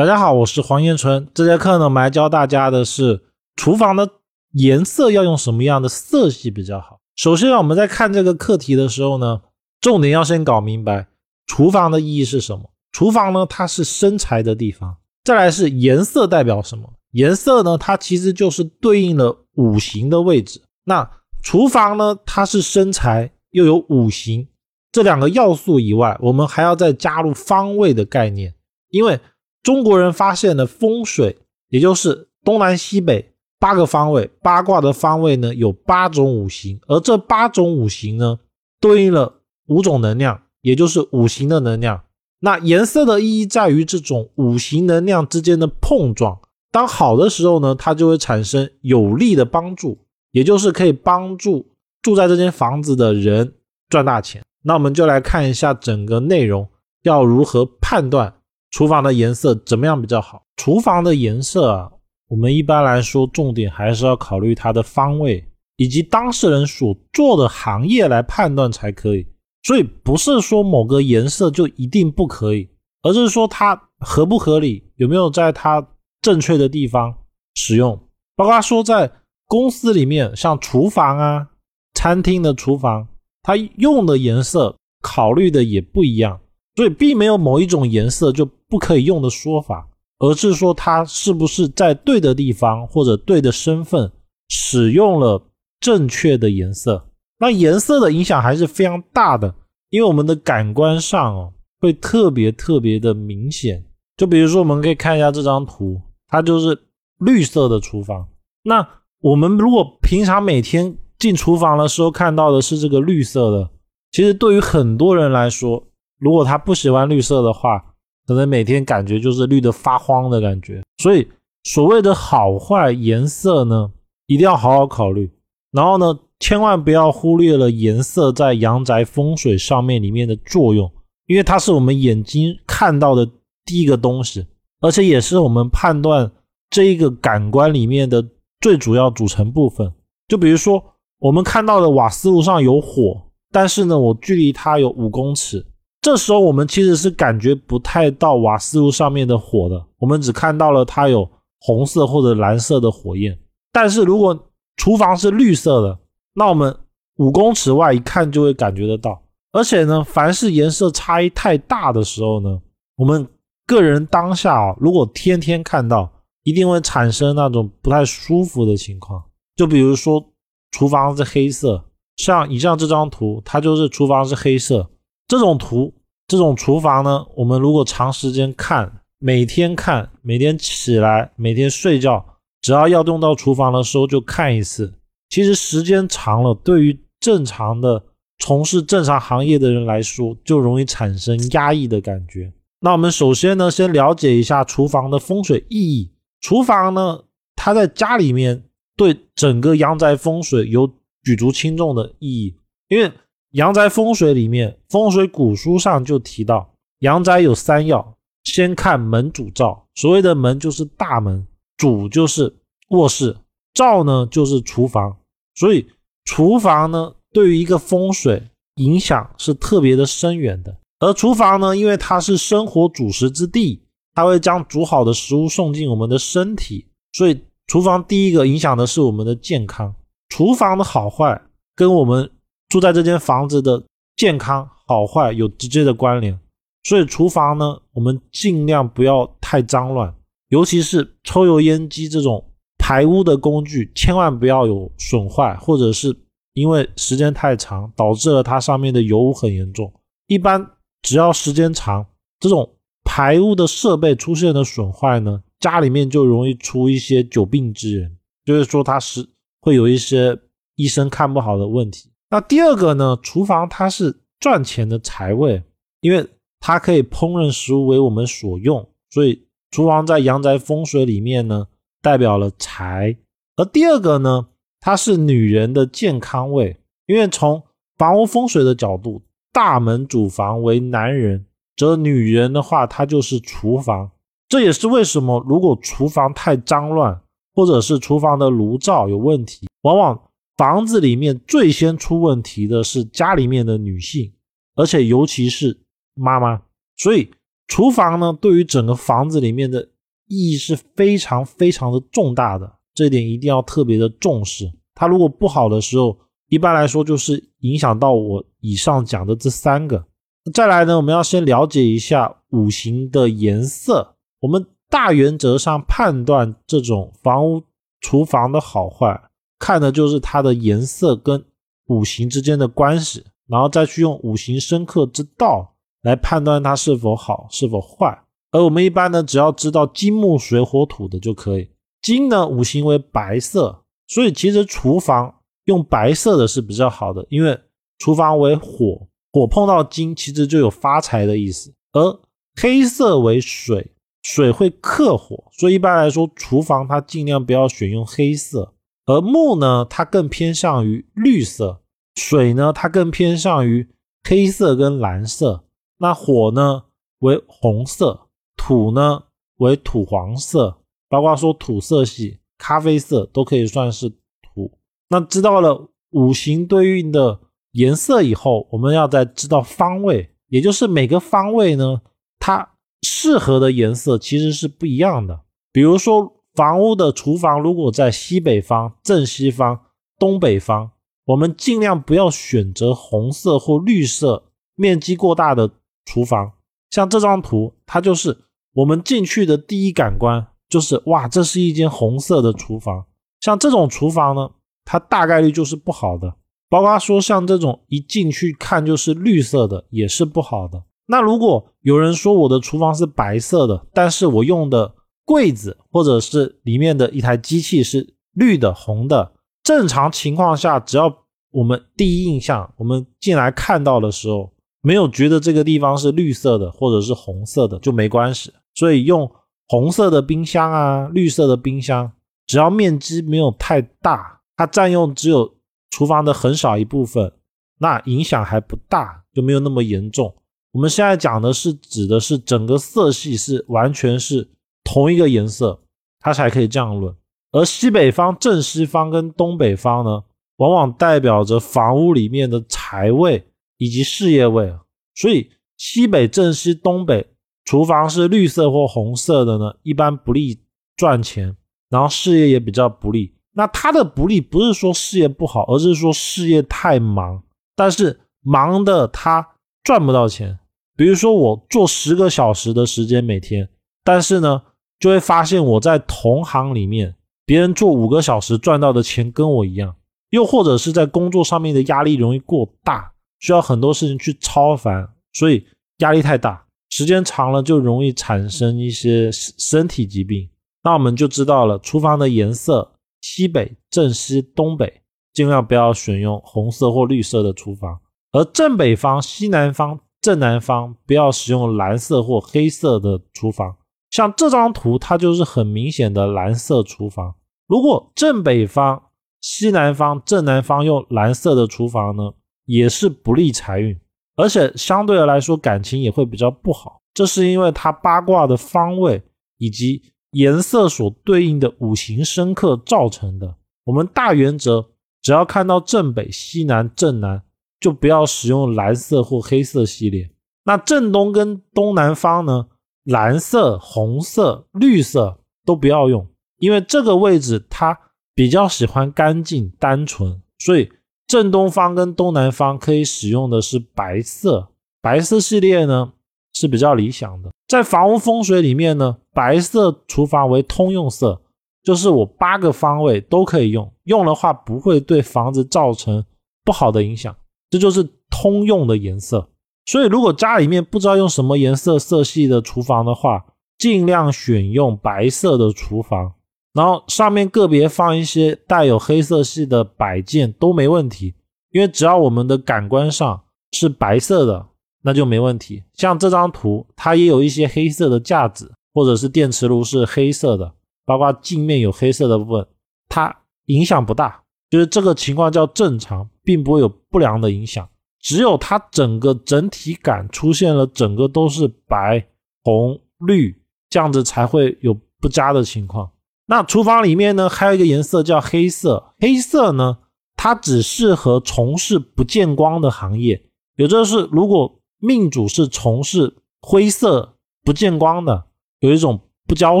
大家好，我是黄彦春。这节课呢，我们来教大家的是厨房的颜色要用什么样的色系比较好。首先，我们在看这个课题的时候呢，重点要先搞明白厨房的意义是什么。厨房呢，它是生财的地方。再来是颜色代表什么？颜色呢，它其实就是对应了五行的位置。那厨房呢，它是生财又有五行这两个要素以外，我们还要再加入方位的概念，因为。中国人发现了风水，也就是东南西北八个方位，八卦的方位呢有八种五行，而这八种五行呢对应了五种能量，也就是五行的能量。那颜色的意义在于这种五行能量之间的碰撞，当好的时候呢，它就会产生有利的帮助，也就是可以帮助住在这间房子的人赚大钱。那我们就来看一下整个内容要如何判断。厨房的颜色怎么样比较好？厨房的颜色啊，我们一般来说重点还是要考虑它的方位以及当事人所做的行业来判断才可以。所以不是说某个颜色就一定不可以，而是说它合不合理，有没有在它正确的地方使用。包括说在公司里面，像厨房啊、餐厅的厨房，它用的颜色考虑的也不一样。所以并没有某一种颜色就不可以用的说法，而是说他是不是在对的地方或者对的身份使用了正确的颜色。那颜色的影响还是非常大的，因为我们的感官上哦会特别特别的明显。就比如说，我们可以看一下这张图，它就是绿色的厨房。那我们如果平常每天进厨房的时候看到的是这个绿色的，其实对于很多人来说，如果他不喜欢绿色的话，可能每天感觉就是绿的发慌的感觉。所以所谓的好坏颜色呢，一定要好好考虑。然后呢，千万不要忽略了颜色在阳宅风水上面里面的作用，因为它是我们眼睛看到的第一个东西，而且也是我们判断这一个感官里面的最主要组成部分。就比如说，我们看到的瓦斯炉上有火，但是呢，我距离它有五公尺。这时候我们其实是感觉不太到瓦斯炉上面的火的，我们只看到了它有红色或者蓝色的火焰。但是如果厨房是绿色的，那我们五公尺外一看就会感觉得到。而且呢，凡是颜色差异太大的时候呢，我们个人当下啊，如果天天看到，一定会产生那种不太舒服的情况。就比如说厨房是黑色，像以上这张图，它就是厨房是黑色。这种图，这种厨房呢，我们如果长时间看，每天看，每天起来，每天睡觉，只要要用到厨房的时候就看一次。其实时间长了，对于正常的从事正常行业的人来说，就容易产生压抑的感觉。那我们首先呢，先了解一下厨房的风水意义。厨房呢，它在家里面对整个阳宅风水有举足轻重的意义，因为。阳宅风水里面，风水古书上就提到，阳宅有三要，先看门主灶。所谓的门就是大门，主就是卧室，灶呢就是厨房。所以厨房呢，对于一个风水影响是特别的深远的。而厨房呢，因为它是生活主食之地，它会将煮好的食物送进我们的身体，所以厨房第一个影响的是我们的健康。厨房的好坏跟我们。住在这间房子的健康好坏有直接的关联，所以厨房呢，我们尽量不要太脏乱，尤其是抽油烟机这种排污的工具，千万不要有损坏，或者是因为时间太长导致了它上面的油污很严重。一般只要时间长，这种排污的设备出现了损坏呢，家里面就容易出一些久病之人，就是说它是会有一些医生看不好的问题。那第二个呢？厨房它是赚钱的财位，因为它可以烹饪食物为我们所用，所以厨房在阳宅风水里面呢，代表了财。而第二个呢，它是女人的健康位，因为从房屋风水的角度，大门主房为男人，则女人的话，它就是厨房。这也是为什么，如果厨房太脏乱，或者是厨房的炉灶有问题，往往。房子里面最先出问题的是家里面的女性，而且尤其是妈妈。所以厨房呢，对于整个房子里面的意义是非常非常的重大的，这点一定要特别的重视。它如果不好的时候，一般来说就是影响到我以上讲的这三个。再来呢，我们要先了解一下五行的颜色。我们大原则上判断这种房屋厨房的好坏，看的就是它的颜色跟五行之间的关系，然后再去用五行生克之道来判断它是否好是否坏。而我们一般呢，只要知道金木水火土的就可以。金呢，五行为白色，所以其实厨房。用白色的是比较好的，因为厨房为火，火碰到金，其实就有发财的意思。而黑色为水，水会克火，所以一般来说，厨房它尽量不要选用黑色。而木呢，它更偏向于绿色；水呢，它更偏向于黑色跟蓝色。那火呢为红色，土呢为土黄色，包括说土色系、咖啡色都可以算是土。那知道了五行对应的颜色以后，我们要再知道方位，也就是每个方位呢，它适合的颜色其实是不一样的。比如说，房屋的厨房如果在西北方、正西方、东北方，我们尽量不要选择红色或绿色、面积过大的厨房。像这张图，它就是我们进去的第一感官就是哇，这是一间红色的厨房。像这种厨房呢。它大概率就是不好的，包括说像这种一进去看就是绿色的，也是不好的。那如果有人说我的厨房是白色的，但是我用的柜子或者是里面的一台机器是绿的、红的，正常情况下，只要我们第一印象我们进来看到的时候，没有觉得这个地方是绿色的或者是红色的就没关系。所以用红色的冰箱啊、绿色的冰箱，只要面积没有太大。它占用只有厨房的很少一部分，那影响还不大，就没有那么严重。我们现在讲的是指的是整个色系是完全是同一个颜色，它才可以这样论。而西北方、正西方跟东北方呢，往往代表着房屋里面的财位以及事业位。所以西北、正西、东北厨房是绿色或红色的呢，一般不利赚钱，然后事业也比较不利。那他的不利不是说事业不好，而是说事业太忙，但是忙的他赚不到钱。比如说我做十个小时的时间每天，但是呢，就会发现我在同行里面，别人做五个小时赚到的钱跟我一样。又或者是在工作上面的压力容易过大，需要很多事情去超凡，所以压力太大，时间长了就容易产生一些身体疾病。那我们就知道了厨房的颜色。西北、正西、东北，尽量不要选用红色或绿色的厨房；而正北方、西南方、正南方，不要使用蓝色或黑色的厨房。像这张图，它就是很明显的蓝色厨房。如果正北方、西南方、正南方用蓝色的厨房呢，也是不利财运，而且相对的来说，感情也会比较不好。这是因为它八卦的方位以及。颜色所对应的五行生克造成的。我们大原则，只要看到正北、西南、正南，就不要使用蓝色或黑色系列。那正东跟东南方呢？蓝色、红色、绿色都不要用，因为这个位置它比较喜欢干净单纯，所以正东方跟东南方可以使用的是白色。白色系列呢是比较理想的。在房屋风水里面呢，白色厨房为通用色，就是我八个方位都可以用，用的话不会对房子造成不好的影响，这就是通用的颜色。所以如果家里面不知道用什么颜色色系的厨房的话，尽量选用白色的厨房，然后上面个别放一些带有黑色系的摆件都没问题，因为只要我们的感官上是白色的。那就没问题。像这张图，它也有一些黑色的架子，或者是电磁炉是黑色的，包括镜面有黑色的部分，它影响不大，就是这个情况叫正常，并不会有不良的影响。只有它整个整体感出现了整个都是白、红、绿这样子才会有不佳的情况。那厨房里面呢，还有一个颜色叫黑色，黑色呢，它只适合从事不见光的行业，也就是如果命主是从事灰色不见光的，有一种不交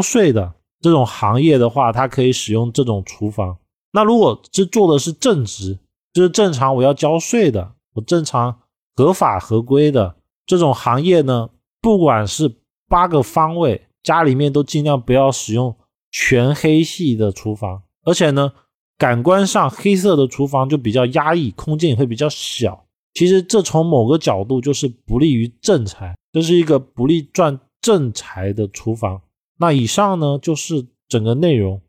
税的这种行业的话，它可以使用这种厨房。那如果是做的是正职，就是正常我要交税的，我正常合法合规的这种行业呢，不管是八个方位，家里面都尽量不要使用全黑系的厨房，而且呢，感官上黑色的厨房就比较压抑，空间也会比较小。其实这从某个角度就是不利于正财，这是一个不利赚正财的厨房。那以上呢就是整个内容。